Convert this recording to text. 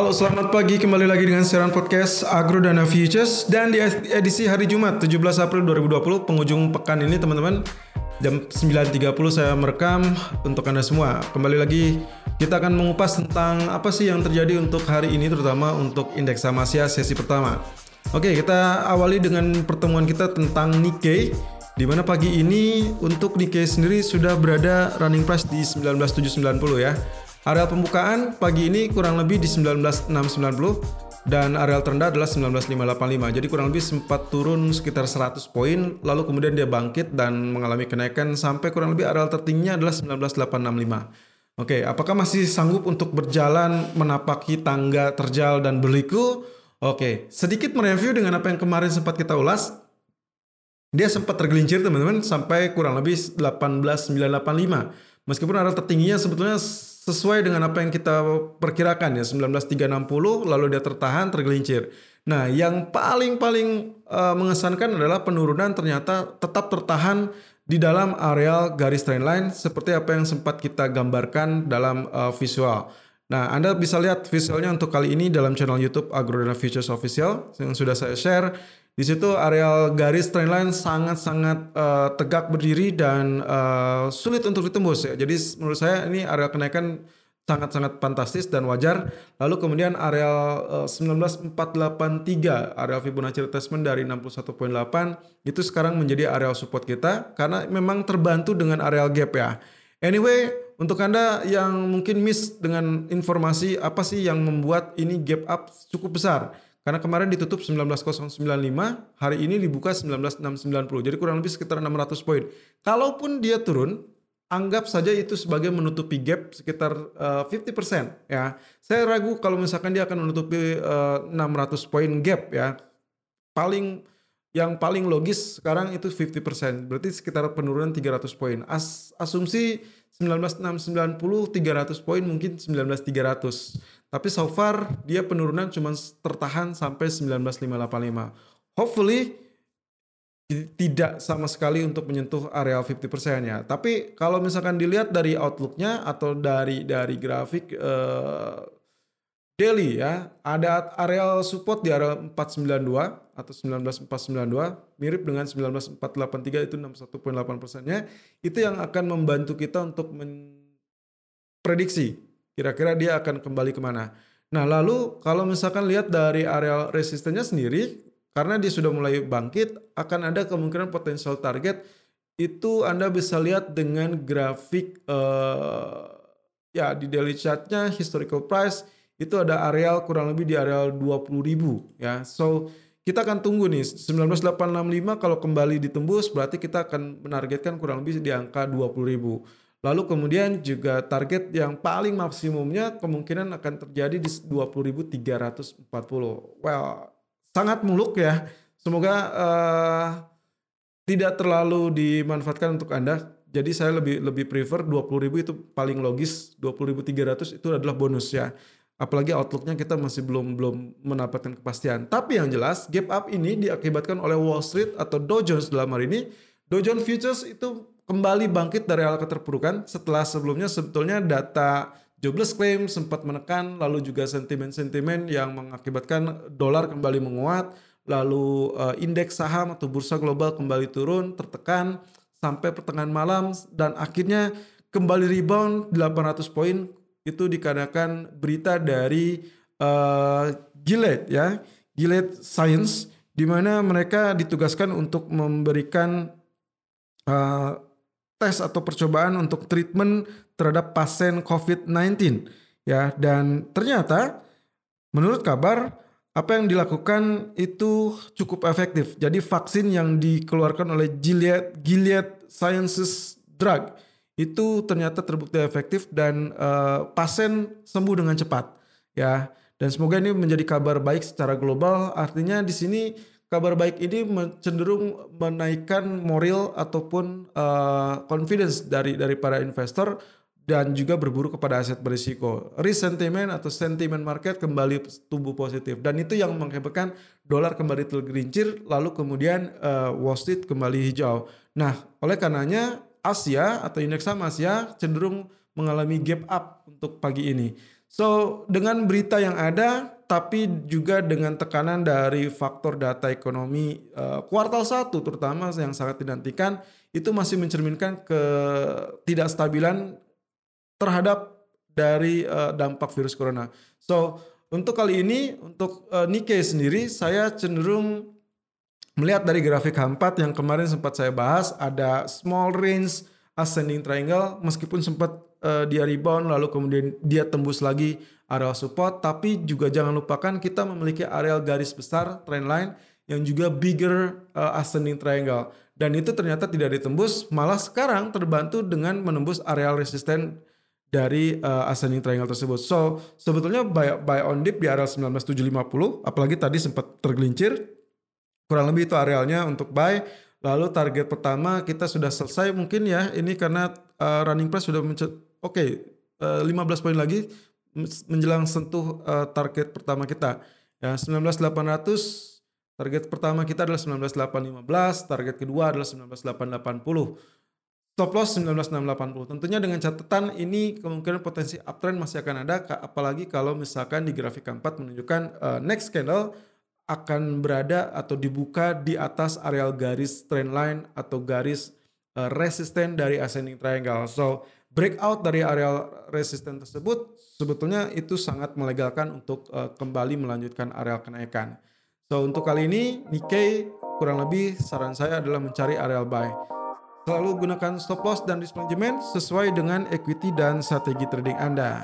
Halo selamat pagi kembali lagi dengan siaran podcast Agro Dana Futures dan di edisi hari Jumat 17 April 2020 penghujung pekan ini teman-teman jam 9.30 saya merekam untuk Anda semua. Kembali lagi kita akan mengupas tentang apa sih yang terjadi untuk hari ini terutama untuk indeks saham Asia sesi pertama. Oke, kita awali dengan pertemuan kita tentang Nikkei di mana pagi ini untuk Nikkei sendiri sudah berada running price di 19790 ya. Area pembukaan pagi ini kurang lebih di 19690 dan area terendah adalah 19585. Jadi kurang lebih sempat turun sekitar 100 poin lalu kemudian dia bangkit dan mengalami kenaikan sampai kurang lebih area tertingginya adalah 19865. Oke, apakah masih sanggup untuk berjalan menapaki tangga terjal dan berliku? Oke, sedikit mereview dengan apa yang kemarin sempat kita ulas. Dia sempat tergelincir teman-teman sampai kurang lebih 18985. Meskipun area tertingginya sebetulnya sesuai dengan apa yang kita perkirakan ya 19360 lalu dia tertahan tergelincir. Nah, yang paling-paling uh, mengesankan adalah penurunan ternyata tetap tertahan di dalam areal garis trendline seperti apa yang sempat kita gambarkan dalam uh, visual. Nah, Anda bisa lihat visualnya untuk kali ini dalam channel YouTube Agrodana Futures Official yang sudah saya share. Di situ areal garis trendline sangat-sangat uh, tegak berdiri dan uh, sulit untuk ditembus ya. Jadi menurut saya ini area kenaikan sangat-sangat fantastis dan wajar. Lalu kemudian area uh, 19483 area Fibonacci retracement dari 61.8 itu sekarang menjadi area support kita karena memang terbantu dengan area gap ya. Anyway, untuk Anda yang mungkin miss dengan informasi apa sih yang membuat ini gap up cukup besar karena kemarin ditutup 19095, hari ini dibuka 19690. Jadi kurang lebih sekitar 600 poin. Kalaupun dia turun, anggap saja itu sebagai menutupi gap sekitar uh, eh, 50% ya. Saya ragu kalau misalkan dia akan menutupi uh, eh, 600 poin gap ya. Paling yang paling logis sekarang itu 50%. Berarti sekitar penurunan 300 poin. As, asumsi 19690 300 poin mungkin 19300. Tapi so far dia penurunan cuma tertahan sampai 19585. Hopefully tidak sama sekali untuk menyentuh area 50% ya. Tapi kalau misalkan dilihat dari outlooknya atau dari dari grafik uh, daily ya, ada area support di area 492 atau 19492 mirip dengan 19483 itu 61.8 persennya. Itu yang akan membantu kita untuk memprediksi Kira-kira dia akan kembali ke mana? Nah lalu kalau misalkan lihat dari area resistennya sendiri, karena dia sudah mulai bangkit, akan ada kemungkinan potensial target itu Anda bisa lihat dengan grafik uh, ya di daily chartnya historical price itu ada areal kurang lebih di areal 20.000 ya. So kita akan tunggu nih 19865 kalau kembali ditembus berarti kita akan menargetkan kurang lebih di angka 20.000. Lalu kemudian juga target yang paling maksimumnya kemungkinan akan terjadi di 20.340. Well, sangat muluk ya. Semoga uh, tidak terlalu dimanfaatkan untuk Anda. Jadi saya lebih lebih prefer 20.000 itu paling logis, 20.300 itu adalah bonus ya. Apalagi outlooknya kita masih belum belum mendapatkan kepastian. Tapi yang jelas gap up ini diakibatkan oleh Wall Street atau Dow Jones dalam hari ini. Dow Jones Futures itu kembali bangkit dari ala keterpurukan setelah sebelumnya sebetulnya data jobless claim sempat menekan lalu juga sentimen-sentimen yang mengakibatkan dolar kembali menguat lalu uh, indeks saham atau bursa global kembali turun tertekan sampai pertengahan malam dan akhirnya kembali rebound 800 poin itu dikarenakan berita dari uh, Gilead ya Gilead Science di mana mereka ditugaskan untuk memberikan uh, tes atau percobaan untuk treatment terhadap pasien COVID-19 ya dan ternyata menurut kabar apa yang dilakukan itu cukup efektif. Jadi vaksin yang dikeluarkan oleh Gilead Gilead Sciences Drug itu ternyata terbukti efektif dan uh, pasien sembuh dengan cepat ya. Dan semoga ini menjadi kabar baik secara global. Artinya di sini kabar baik ini cenderung menaikkan moral ataupun uh, confidence dari dari para investor dan juga berburu kepada aset berisiko. Risk sentiment atau sentiment market kembali tumbuh positif dan itu yang mengakibatkan dolar kembali tergelincir lalu kemudian uh, Wall Street kembali hijau. Nah, oleh karenanya Asia atau indeks saham Asia cenderung mengalami gap up untuk pagi ini. So dengan berita yang ada, tapi juga dengan tekanan dari faktor data ekonomi uh, kuartal satu terutama yang sangat dinantikan, itu masih mencerminkan ketidakstabilan terhadap dari uh, dampak virus corona. So untuk kali ini untuk uh, Nikkei sendiri saya cenderung melihat dari grafik H4 yang kemarin sempat saya bahas ada small range ascending triangle meskipun sempat uh, dia rebound lalu kemudian dia tembus lagi area support tapi juga jangan lupakan kita memiliki area garis besar trend line yang juga bigger uh, ascending triangle dan itu ternyata tidak ditembus malah sekarang terbantu dengan menembus area resisten dari uh, ascending triangle tersebut. So, sebetulnya buy, buy on dip di area 19750 apalagi tadi sempat tergelincir kurang lebih itu arealnya untuk buy. Lalu target pertama kita sudah selesai mungkin ya. Ini karena uh, running price sudah oke okay, uh, 15 poin lagi menjelang sentuh uh, target pertama kita. Ya 19800 target pertama kita adalah 19815 target kedua adalah 19880 stop loss 19680 tentunya dengan catatan ini kemungkinan potensi uptrend masih akan ada apalagi kalau misalkan di grafik keempat menunjukkan uh, next candle akan berada atau dibuka di atas areal garis trend line atau garis uh, resisten dari ascending triangle. So, breakout dari areal resisten tersebut sebetulnya itu sangat melegalkan untuk uh, kembali melanjutkan areal kenaikan. So, untuk kali ini Nikkei kurang lebih saran saya adalah mencari areal buy. Selalu gunakan stop loss dan risk management sesuai dengan equity dan strategi trading Anda.